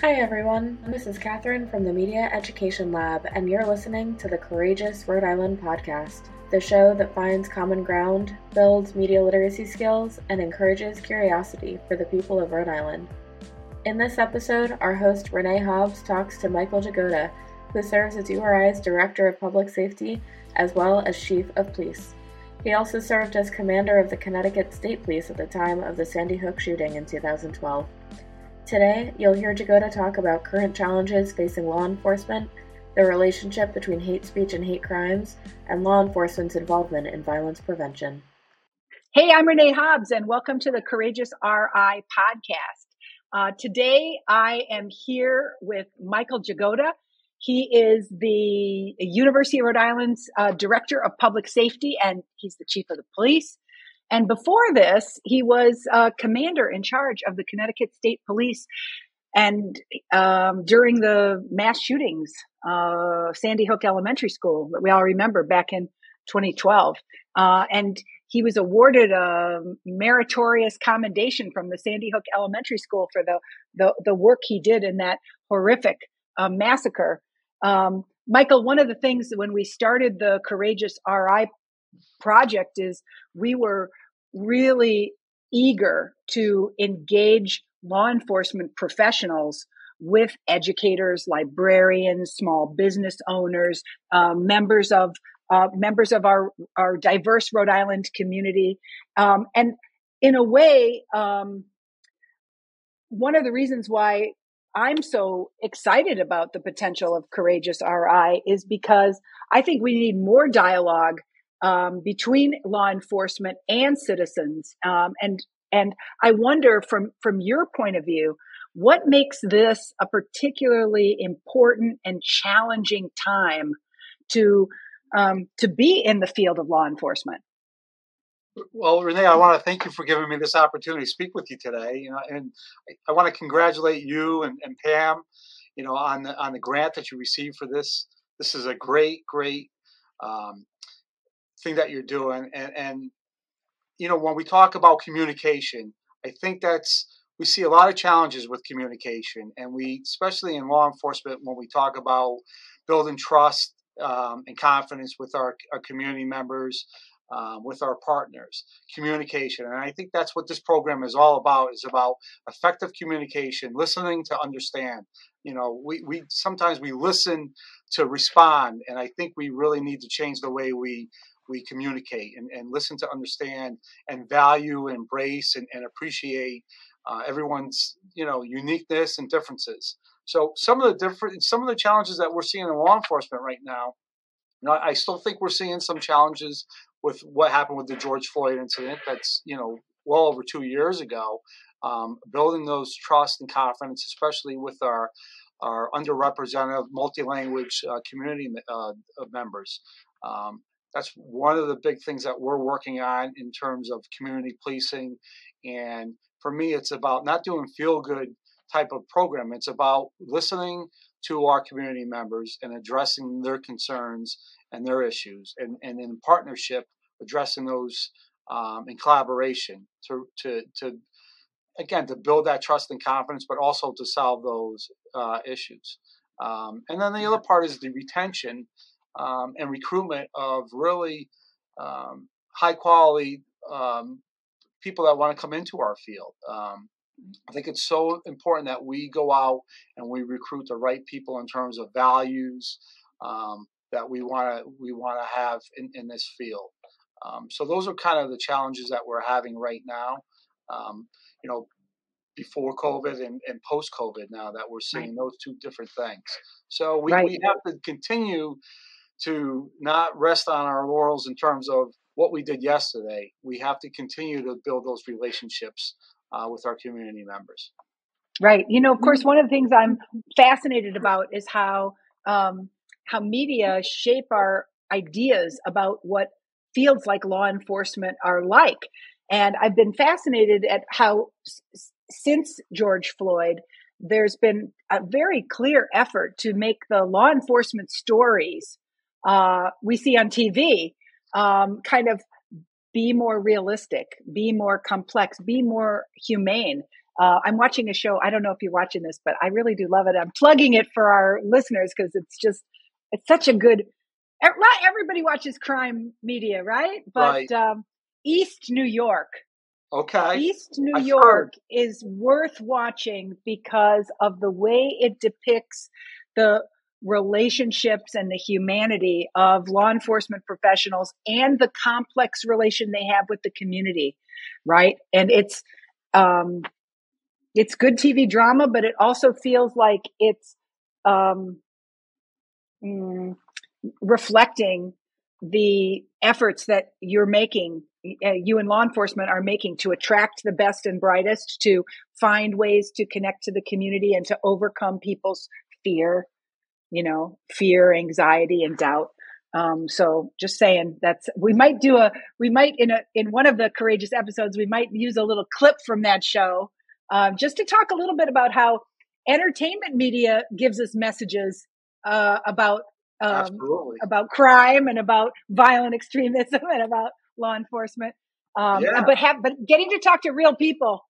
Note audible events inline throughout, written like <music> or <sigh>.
Hi everyone, this is Catherine from the Media Education Lab, and you're listening to the Courageous Rhode Island podcast, the show that finds common ground, builds media literacy skills, and encourages curiosity for the people of Rhode Island. In this episode, our host Renee Hobbs talks to Michael Jagoda, who serves as URI's Director of Public Safety as well as Chief of Police. He also served as commander of the Connecticut State Police at the time of the Sandy Hook shooting in 2012. Today, you'll hear Jagoda talk about current challenges facing law enforcement, the relationship between hate speech and hate crimes, and law enforcement's involvement in violence prevention. Hey, I'm Renee Hobbs, and welcome to the Courageous RI podcast. Uh, today, I am here with Michael Jagoda. He is the University of Rhode Island's uh, Director of Public Safety, and he's the Chief of the Police. And before this, he was a commander in charge of the Connecticut State Police. And um, during the mass shootings, uh, Sandy Hook Elementary School that we all remember back in 2012. Uh, and he was awarded a meritorious commendation from the Sandy Hook Elementary School for the, the, the work he did in that horrific uh, massacre. Um, Michael, one of the things when we started the Courageous RI project is we were really eager to engage law enforcement professionals with educators, librarians, small business owners, uh, members of uh, members of our our diverse Rhode Island community, um, and in a way, um, one of the reasons why I'm so excited about the potential of Courageous RI is because I think we need more dialogue um, between law enforcement and citizens. Um, and and I wonder from from your point of view, what makes this a particularly important and challenging time to um, to be in the field of law enforcement? Well, Renee, I want to thank you for giving me this opportunity to speak with you today. You know, and I want to congratulate you and, and Pam, you know, on the on the grant that you received for this. This is a great, great um, thing that you're doing. And, and, you know, when we talk about communication, I think that's, we see a lot of challenges with communication. And we, especially in law enforcement, when we talk about building trust um, and confidence with our, our community members, um, with our partners communication and i think that's what this program is all about is about effective communication listening to understand you know we, we sometimes we listen to respond and i think we really need to change the way we we communicate and, and listen to understand and value embrace and, and appreciate uh, everyone's you know uniqueness and differences so some of the different some of the challenges that we're seeing in law enforcement right now you know, I still think we're seeing some challenges with what happened with the George Floyd incident. That's you know well over two years ago. Um, building those trust and confidence, especially with our our underrepresented multi-language uh, community uh, members. Um, that's one of the big things that we're working on in terms of community policing. And for me, it's about not doing feel good type of program. It's about listening to our community members and addressing their concerns and their issues, and, and in partnership, addressing those um, in collaboration to, to, to, again, to build that trust and confidence, but also to solve those uh, issues. Um, and then the other part is the retention um, and recruitment of really um, high quality um, people that want to come into our field. Um, I think it's so important that we go out and we recruit the right people in terms of values um, that we want to we want to have in, in this field. Um, so those are kind of the challenges that we're having right now. you know, before COVID and, and post COVID now that we're seeing right. those two different things. So we, right. we have to continue to not rest on our laurels in terms of what we did yesterday. We have to continue to build those relationships uh, with our community members. Right. You know, of course, one of the things I'm fascinated about is how um, how media shape our ideas about what fields like law enforcement are like. And I've been fascinated at how s- since George Floyd, there's been a very clear effort to make the law enforcement stories uh, we see on TV um, kind of be more realistic, be more complex, be more humane. Uh, I'm watching a show. I don't know if you're watching this, but I really do love it. I'm plugging it for our listeners because it's just it's such a good. Not everybody watches crime media, right? But right. Um, East New York. Okay. East New I've York heard. is worth watching because of the way it depicts the relationships and the humanity of law enforcement professionals and the complex relation they have with the community right? And it's um it's good tv drama but it also feels like it's um mm, reflecting the efforts that you're making uh, you and law enforcement are making to attract the best and brightest to find ways to connect to the community and to overcome people's fear you know, fear, anxiety, and doubt. Um, so just saying that's we might do a we might in a in one of the courageous episodes we might use a little clip from that show um, just to talk a little bit about how entertainment media gives us messages uh, about um, about crime and about violent extremism <laughs> and about law enforcement. Um, yeah. But have but getting to talk to real people,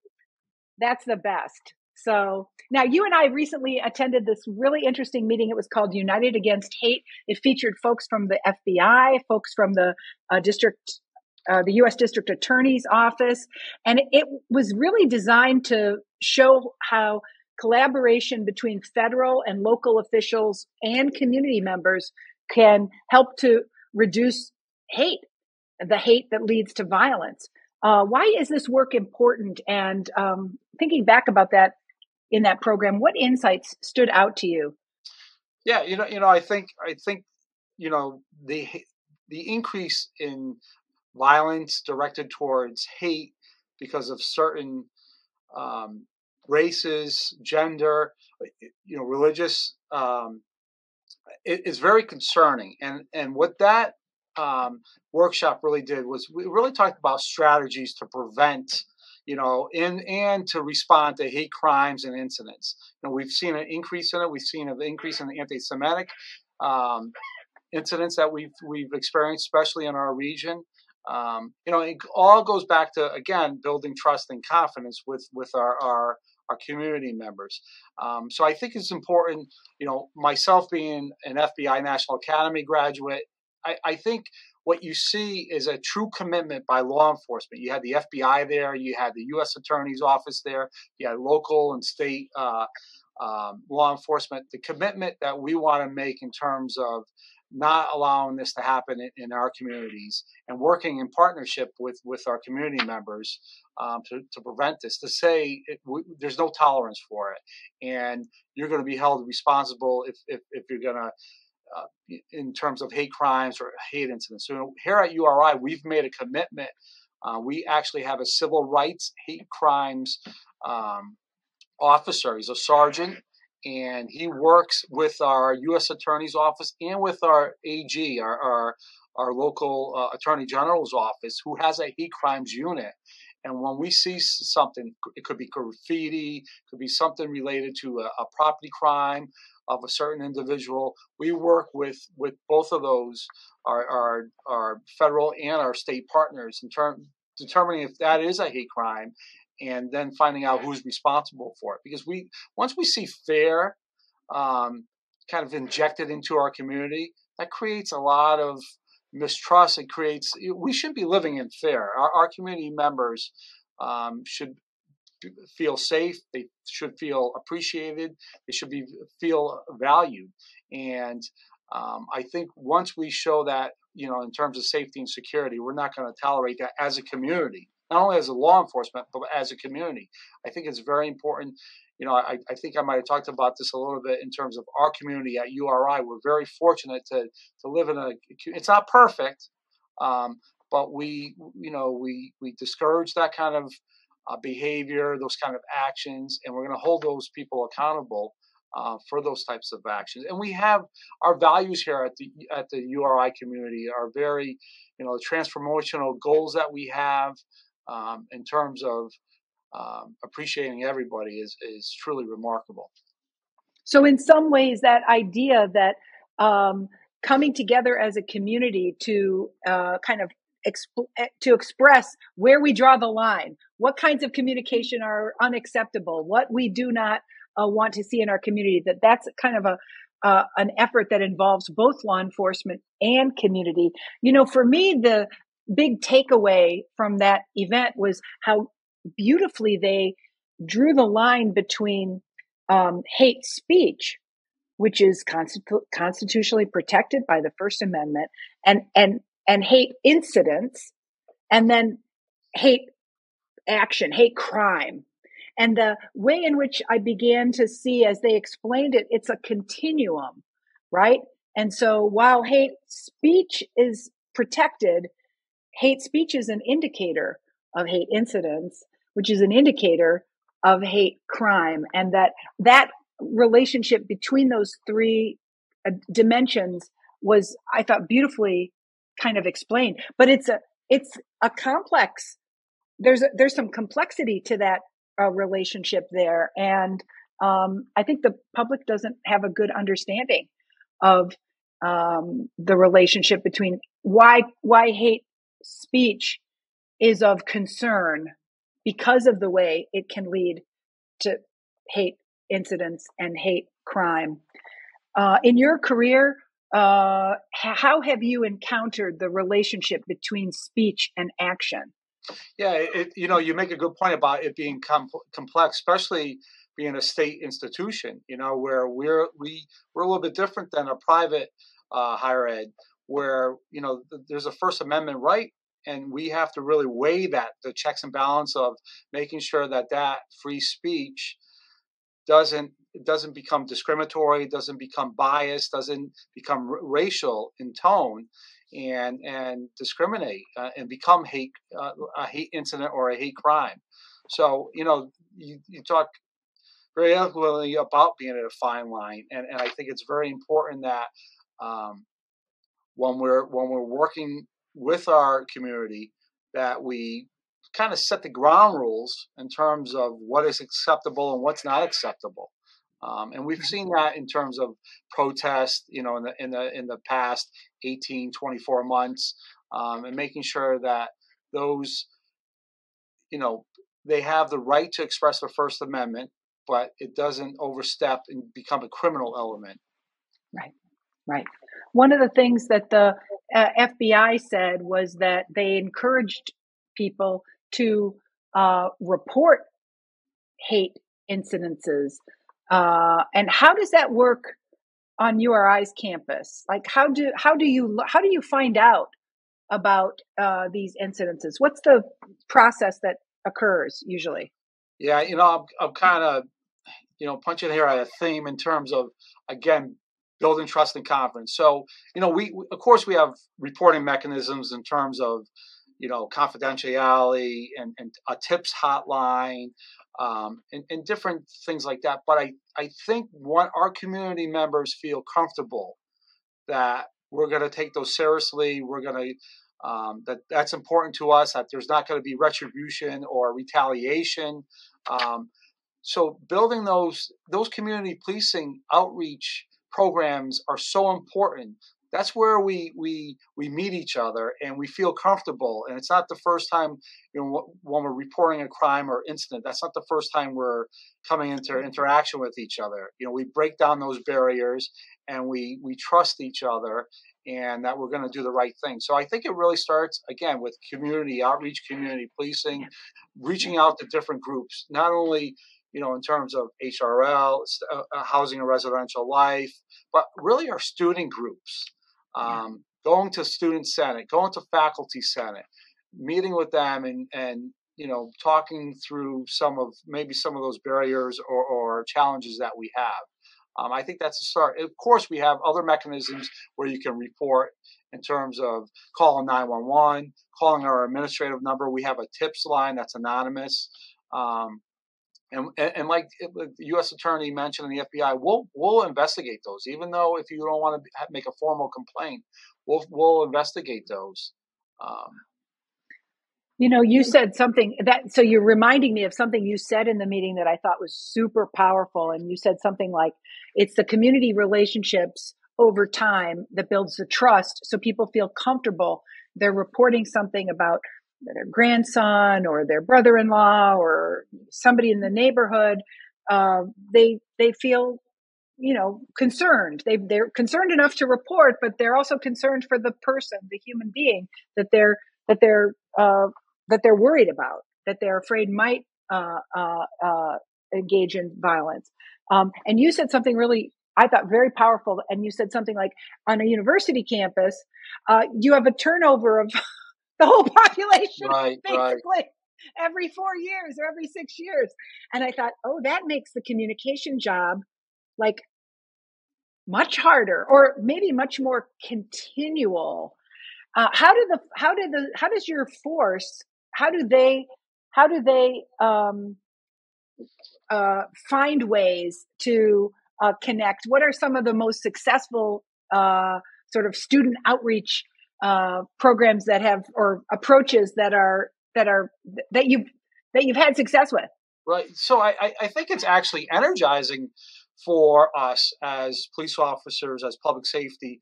that's the best. So now you and I recently attended this really interesting meeting. It was called United Against Hate. It featured folks from the FBI, folks from the uh, district, uh, the U.S. District Attorney's Office, and it was really designed to show how collaboration between federal and local officials and community members can help to reduce hate, the hate that leads to violence. Uh, why is this work important? And um, thinking back about that, in that program. What insights stood out to you? Yeah, you know, you know, I think I think you know the the increase in violence directed towards hate because of certain um, races, gender, you know, religious, um, is very concerning. And and what that um, workshop really did was we really talked about strategies to prevent you know, and and to respond to hate crimes and incidents. You know, we've seen an increase in it. We've seen an increase in the anti-Semitic um, incidents that we've we've experienced, especially in our region. Um, you know, it all goes back to again building trust and confidence with with our our, our community members. Um, so I think it's important. You know, myself being an FBI National Academy graduate, I, I think what you see is a true commitment by law enforcement. You had the FBI there, you had the U.S. Attorney's Office there, you had local and state uh, um, law enforcement. The commitment that we want to make in terms of not allowing this to happen in, in our communities and working in partnership with, with our community members um, to, to prevent this, to say it, there's no tolerance for it. And you're going to be held responsible if, if, if you're going to uh, in terms of hate crimes or hate incidents. So here at URI, we've made a commitment. Uh, we actually have a civil rights hate crimes um, officer. He's a sergeant, and he works with our U.S. Attorney's Office and with our AG, our our, our local uh, Attorney General's office, who has a hate crimes unit. And when we see something, it could be graffiti, it could be something related to a, a property crime, of a certain individual. We work with with both of those, our our, our federal and our state partners in terms determining if that is a hate crime, and then finding out who's responsible for it. Because we once we see fair, um, kind of injected into our community, that creates a lot of mistrust. It creates we shouldn't be living in fair. Our, our community members um, should feel safe. They should feel appreciated. They should be feel valued. And um, I think once we show that, you know, in terms of safety and security, we're not going to tolerate that as a community, not only as a law enforcement, but as a community. I think it's very important. You know, I, I think I might have talked about this a little bit in terms of our community at URI. We're very fortunate to to live in a. It's not perfect, um, but we, you know, we we discourage that kind of uh, behavior, those kind of actions, and we're going to hold those people accountable uh, for those types of actions. And we have our values here at the at the URI community are very, you know, transformational goals that we have um, in terms of um, appreciating everybody is is truly remarkable. So, in some ways, that idea that um, coming together as a community to uh, kind of exp- eh, to express where we draw the line, what kinds of communication are unacceptable, what we do not uh, want to see in our community. That that's kind of a uh, an effort that involves both law enforcement and community. You know, for me, the big takeaway from that event was how beautifully they drew the line between um, hate speech, which is constitu- constitutionally protected by the First Amendment, and and and hate incidents, and then hate action, hate crime. And the way in which I began to see, as they explained it, it's a continuum, right? And so while hate speech is protected, hate speech is an indicator of hate incidents, which is an indicator of hate crime. And that, that relationship between those three uh, dimensions was, I thought, beautifully kind of explained. But it's a, it's a complex. There's a, there's some complexity to that uh, relationship there, and um, I think the public doesn't have a good understanding of um, the relationship between why why hate speech is of concern because of the way it can lead to hate incidents and hate crime. Uh, in your career, uh, how have you encountered the relationship between speech and action? Yeah, it, you know, you make a good point about it being com- complex, especially being a state institution. You know, where we're we we're a little bit different than a private uh, higher ed, where you know there's a First Amendment right, and we have to really weigh that the checks and balance of making sure that that free speech doesn't doesn't become discriminatory, doesn't become biased, doesn't become r- racial in tone, and and discriminate uh, and become hate uh, a hate incident or a hate crime. So you know you, you talk very eloquently about being at a fine line, and, and I think it's very important that um, when we're when we're working with our community that we kind of set the ground rules in terms of what is acceptable and what's not acceptable. Um, and we've seen that in terms of protest, you know, in the in the in the past 18, 24 months, um, and making sure that those, you know, they have the right to express their First Amendment, but it doesn't overstep and become a criminal element. Right, right. One of the things that the uh, FBI said was that they encouraged people to uh, report hate incidences. Uh, and how does that work on URI's campus? Like, how do how do you how do you find out about uh, these incidences? What's the process that occurs usually? Yeah, you know, I'm, I'm kind of you know punching here at a theme in terms of again building trust and confidence. So, you know, we, of course we have reporting mechanisms in terms of, you know, confidentiality and, and a tips hotline um, and, and different things like that. But I, I think what our community members feel comfortable that we're going to take those seriously. We're going to um, that that's important to us. That there's not going to be retribution or retaliation. Um, so building those those community policing outreach programs are so important that's where we we we meet each other and we feel comfortable and it's not the first time you know when we're reporting a crime or incident that's not the first time we're coming into interaction with each other. You know we break down those barriers and we we trust each other and that we're going to do the right thing. So i think it really starts again with community outreach community policing reaching out to different groups not only you know, in terms of HRL, uh, uh, housing and residential life, but really our student groups. Um. Going to student senate, going to faculty senate, meeting with them, and and you know, talking through some of maybe some of those barriers or, or challenges that we have. Um, I think that's a start. Of course, we have other mechanisms where you can report in terms of calling 911, calling our administrative number. We have a tips line that's anonymous. Um, and, and like the U.S. Attorney mentioned in the FBI, we'll we'll investigate those, even though if you don't want to make a formal complaint, we'll we'll investigate those. Um, you know, you said something that so you're reminding me of something you said in the meeting that I thought was super powerful, and you said something like, "It's the community relationships over time that builds the trust, so people feel comfortable they're reporting something about their grandson or their brother-in-law or somebody in the neighborhood, uh, they they feel you know concerned. They they're concerned enough to report, but they're also concerned for the person, the human being that they're that they're uh, that they're worried about, that they're afraid might uh, uh, uh engage in violence. Um, and you said something really I thought very powerful. And you said something like on a university campus, uh, you have a turnover of the whole <laughs> population right, basically right. every four years or every six years. And I thought, oh, that makes the communication job like much harder or maybe much more continual. Uh, how do the how did the how does your force how do they how do they um, uh, find ways to uh, connect? What are some of the most successful uh, sort of student outreach uh, programs that have or approaches that are that are that you that you've had success with? Right. So I, I think it's actually energizing for us as police officers, as public safety,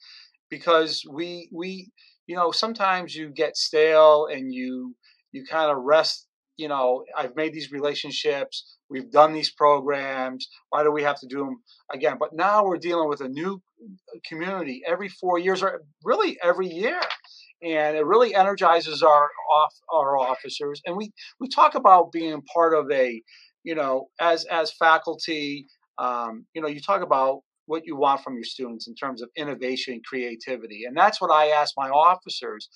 because we we you know sometimes you get stale and you you kind of rest you know, I've made these relationships, we've done these programs. Why do we have to do them again? But now we're dealing with a new community every four years, or really every year, and it really energizes our off our officers. And we we talk about being part of a, you know, as as faculty, um, you know, you talk about what you want from your students in terms of innovation and creativity, and that's what I ask my officers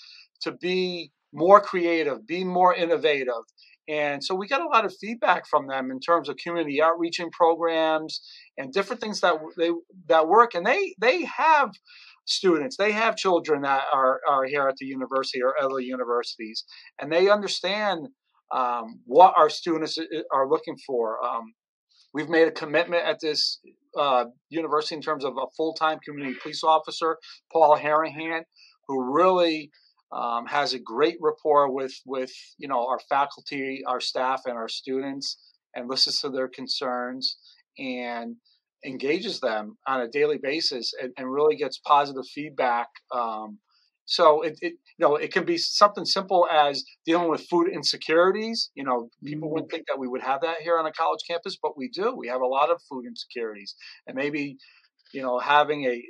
to be more creative, be more innovative. And so we got a lot of feedback from them in terms of community outreaching programs and different things that they that work. And they they have students, they have children that are are here at the university or other universities, and they understand um, what our students are looking for. Um, we've made a commitment at this uh, university in terms of a full time community police officer, Paul Harahan, who really um, has a great rapport with with you know our faculty, our staff, and our students, and listens to their concerns and engages them on a daily basis and, and really gets positive feedback. Um, so it, it, you know it can be something simple as dealing with food insecurities. You know, people wouldn't think that we would have that here on a college campus, but we do. We have a lot of food insecurities, and maybe you know having a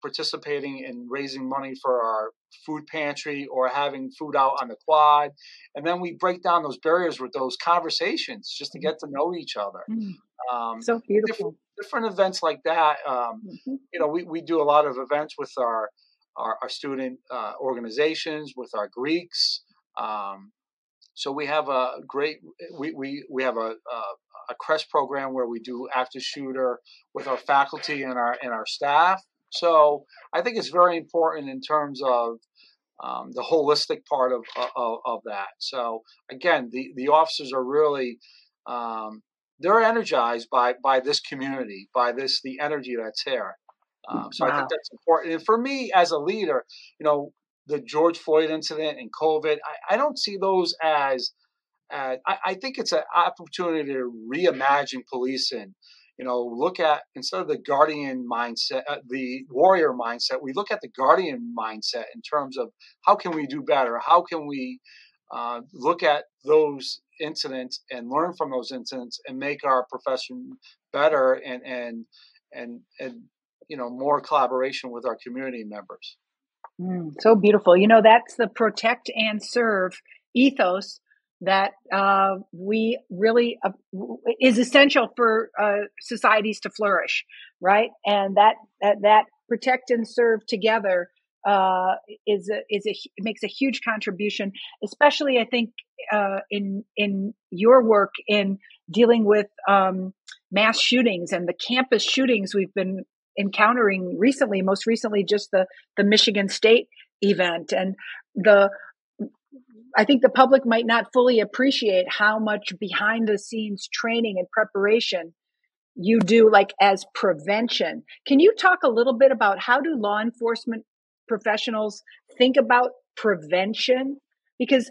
participating in raising money for our food pantry or having food out on the quad. And then we break down those barriers with those conversations just to get to know each other. Mm. Um, so beautiful. Different, different, events like that. Um, mm-hmm. You know, we, we do a lot of events with our, our, our student uh, organizations, with our Greeks. Um, so we have a great, we, we, we have a, a, a CREST program where we do active shooter with our faculty and our, and our staff. So I think it's very important in terms of um, the holistic part of, of, of that. So again, the the officers are really um, they're energized by by this community, by this the energy that's here. Um, so wow. I think that's important. And for me as a leader, you know, the George Floyd incident and COVID, I, I don't see those as. Uh, I, I think it's an opportunity to reimagine policing you know, look at instead of the guardian mindset, uh, the warrior mindset, we look at the guardian mindset in terms of how can we do better? How can we uh, look at those incidents and learn from those incidents and make our profession better and and and and you know more collaboration with our community members. Mm, so beautiful. You know, that's the protect and serve ethos that uh, we really uh, is essential for uh, societies to flourish, right? And that that, that protect and serve together uh, is a, is a makes a huge contribution, especially I think uh, in in your work in dealing with um, mass shootings and the campus shootings we've been encountering recently. Most recently, just the the Michigan State event and the I think the public might not fully appreciate how much behind the scenes training and preparation you do like as prevention. Can you talk a little bit about how do law enforcement professionals think about prevention? Because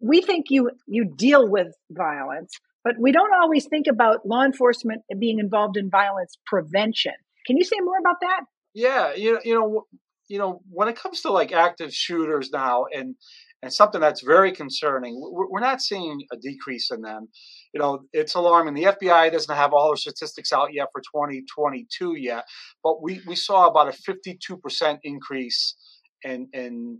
we think you you deal with violence, but we don't always think about law enforcement being involved in violence prevention. Can you say more about that? Yeah, you know, you know you know, when it comes to like active shooters now, and and something that's very concerning, we're not seeing a decrease in them. You know, it's alarming. The FBI doesn't have all the statistics out yet for 2022 yet, but we we saw about a 52% increase in in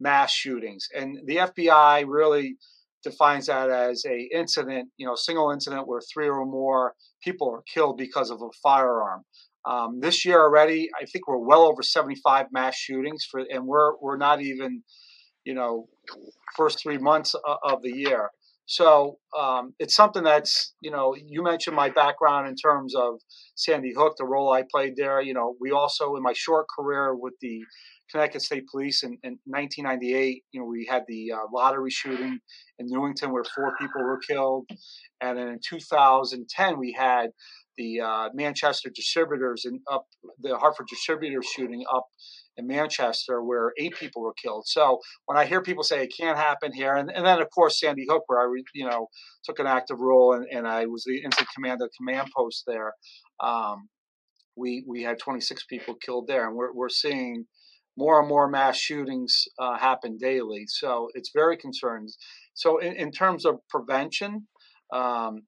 mass shootings, and the FBI really defines that as a incident, you know, single incident where three or more people are killed because of a firearm. Um, this year already, I think we're well over 75 mass shootings for, and we're we're not even, you know, first three months of the year. So um, it's something that's, you know, you mentioned my background in terms of Sandy Hook, the role I played there. You know, we also in my short career with the Connecticut State Police in, in 1998, you know, we had the uh, lottery shooting in Newington where four people were killed, and then in 2010 we had the uh, Manchester distributors and up the Hartford distributors shooting up in Manchester where eight people were killed. So when I hear people say it can't happen here, and, and then of course Sandy Hook, where I you know took an active role and, and I was the incident commander command post there. Um, we we had 26 people killed there, and we're we're seeing more and more mass shootings uh, happen daily. So it's very concerning. So in, in terms of prevention, um,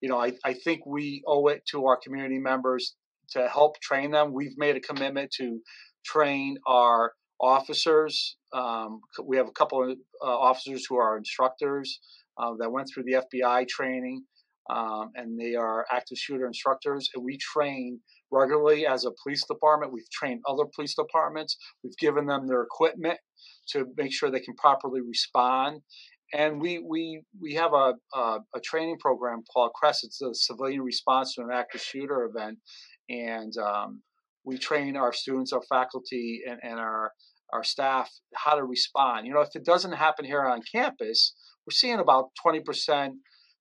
you know, I, I think we owe it to our community members to help train them. We've made a commitment to train our officers. Um, we have a couple of uh, officers who are instructors uh, that went through the FBI training, um, and they are active shooter instructors. And we train regularly as a police department. We've trained other police departments. We've given them their equipment to make sure they can properly respond and we we we have a, a, a training program called CREST. It's a civilian response to an active shooter event, and um, we train our students, our faculty, and, and our our staff how to respond. You know, if it doesn't happen here on campus, we're seeing about twenty percent.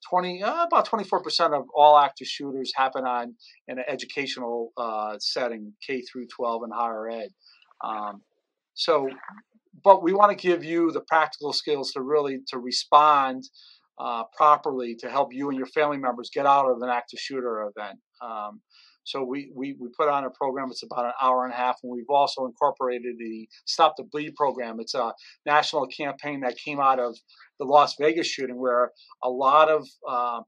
20 uh, about 24% of all active shooters happen on in an educational uh, setting k through 12 and higher ed um, so but we want to give you the practical skills to really to respond uh, properly to help you and your family members get out of an active shooter event. Um, so we, we, we put on a program. It's about an hour and a half, and we've also incorporated the Stop the Bleed program. It's a national campaign that came out of the Las Vegas shooting, where a lot of uh,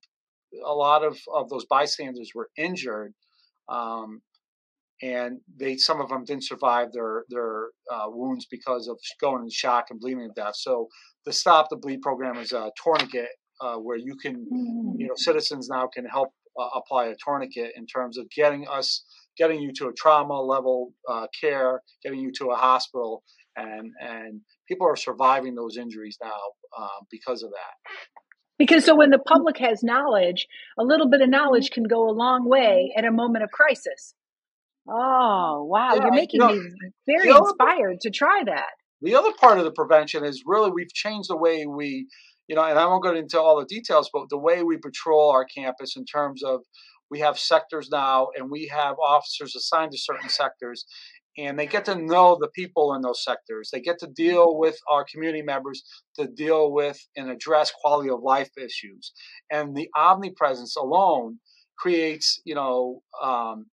a lot of, of those bystanders were injured. Um, and they some of them didn't survive their their uh, wounds because of going in shock and bleeding to death. So the Stop the Bleed program is a tourniquet uh, where you can, you know, citizens now can help uh, apply a tourniquet in terms of getting us getting you to a trauma level uh, care, getting you to a hospital, and and people are surviving those injuries now uh, because of that. Because so when the public has knowledge, a little bit of knowledge can go a long way at a moment of crisis. Oh, wow. Yeah, You're making you know, me very inspired to try that. The other part of the prevention is really we've changed the way we, you know, and I won't go into all the details, but the way we patrol our campus in terms of we have sectors now and we have officers assigned to certain sectors and they get to know the people in those sectors. They get to deal with our community members to deal with and address quality of life issues. And the omnipresence alone creates, you know, um,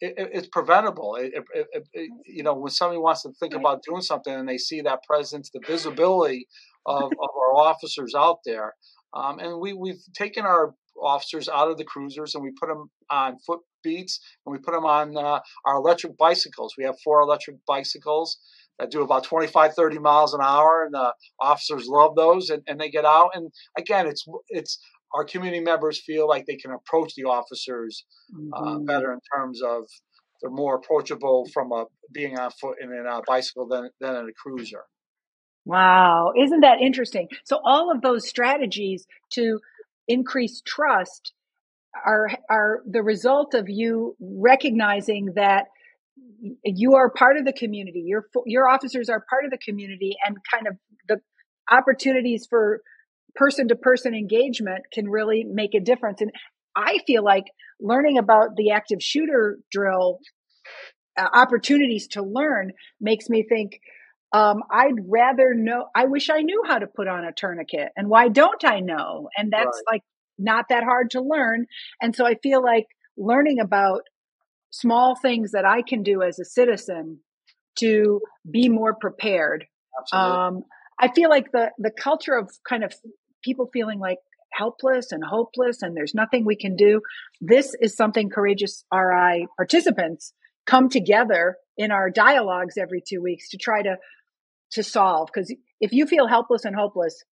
it, it's preventable. It, it, you know, when somebody wants to think about doing something and they see that presence, the visibility of, of our officers out there, um, and we we've taken our officers out of the cruisers and we put them on foot beats and we put them on uh, our electric bicycles. We have four electric bicycles that do about 25 30 miles an hour and the officers love those and, and they get out and again it's it's our community members feel like they can approach the officers uh, mm-hmm. better in terms of they're more approachable from a being on foot and in a bicycle than than in a cruiser. Wow, isn't that interesting? So all of those strategies to increase trust are are the result of you recognizing that you are part of the community. Your your officers are part of the community, and kind of the opportunities for person to person engagement can really make a difference. And I feel like learning about the active shooter drill uh, opportunities to learn makes me think um, I'd rather know. I wish I knew how to put on a tourniquet, and why don't I know? And that's right. like not that hard to learn. And so I feel like learning about small things that I can do as a citizen to be more prepared. Um, I feel like the the culture of kind of people feeling like helpless and hopeless and there's nothing we can do. This is something courageous RI participants come together in our dialogues every two weeks to try to to solve because if you feel helpless and hopeless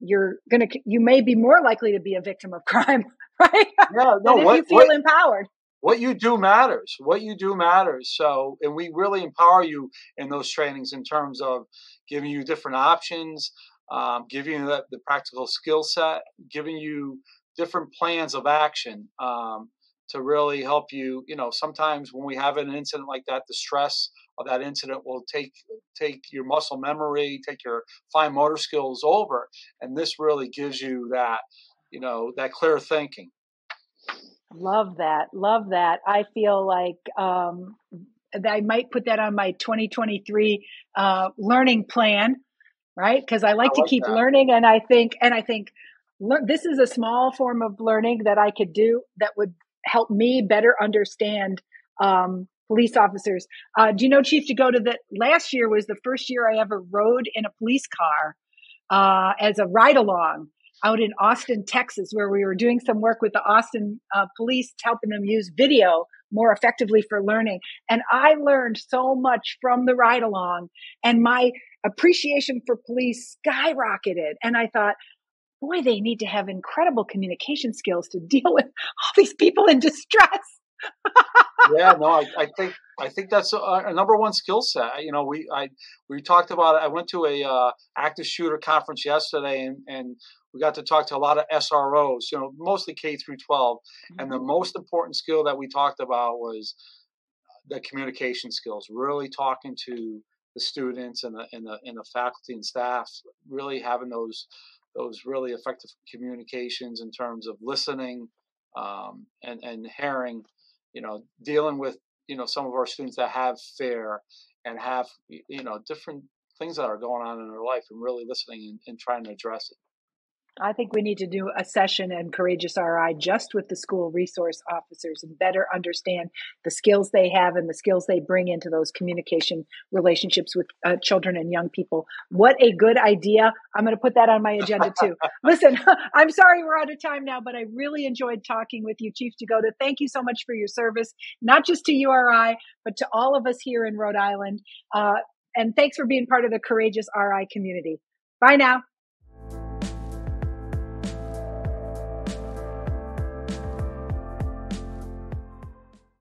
you're gonna you may be more likely to be a victim of <laughs> crime right yeah no if what, you feel what, empowered what you do matters what you do matters so and we really empower you in those trainings in terms of giving you different options um, giving you the, the practical skill set giving you different plans of action um, to really help you. You know, sometimes when we have an incident like that, the stress of that incident will take take your muscle memory, take your fine motor skills over, and this really gives you that, you know, that clear thinking. Love that. Love that. I feel like um, I might put that on my 2023 uh, learning plan, right? Because I like I to keep that. learning, and I think, and I think this is a small form of learning that I could do that would help me better understand um, police officers. Uh, do you know, Chief Jagoda that last year was the first year I ever rode in a police car uh, as a ride along out in Austin, Texas, where we were doing some work with the Austin uh, police, helping them use video more effectively for learning. And I learned so much from the ride along, and my appreciation for police skyrocketed. And I thought, boy, they need to have incredible communication skills to <laughs> deal with all these people in distress. <laughs> yeah, no, I, I, think I think that's a, a, number one skill set. You know, we I we talked about. It. I went to a uh, active shooter conference yesterday, and and we got to talk to a lot of SROs. You know, mostly K through 12 mm-hmm. and the mm-hmm. most important skill that we talked about was the communication skills. Really talking to the students and the and the and the faculty and staff. Really having those those really effective communications in terms of listening um, and and hearing, you know, dealing with you know some of our students that have fear and have you know different things that are going on in their life and really listening and, and trying to address it. I think we need to do a session and Courageous RI just with the school resource officers and better understand the skills they have and the skills they bring into those communication relationships with uh, children and young people. What a good idea. I'm going to put that on my agenda too. <laughs> Listen, <laughs> I'm sorry we're out of time now, but I really enjoyed talking with you, Chief Jagoda. Thank you so much for your service, not just to URI, but to all of us here in Rhode Island. Uh, and thanks for being part of the Courageous RI community. Bye now.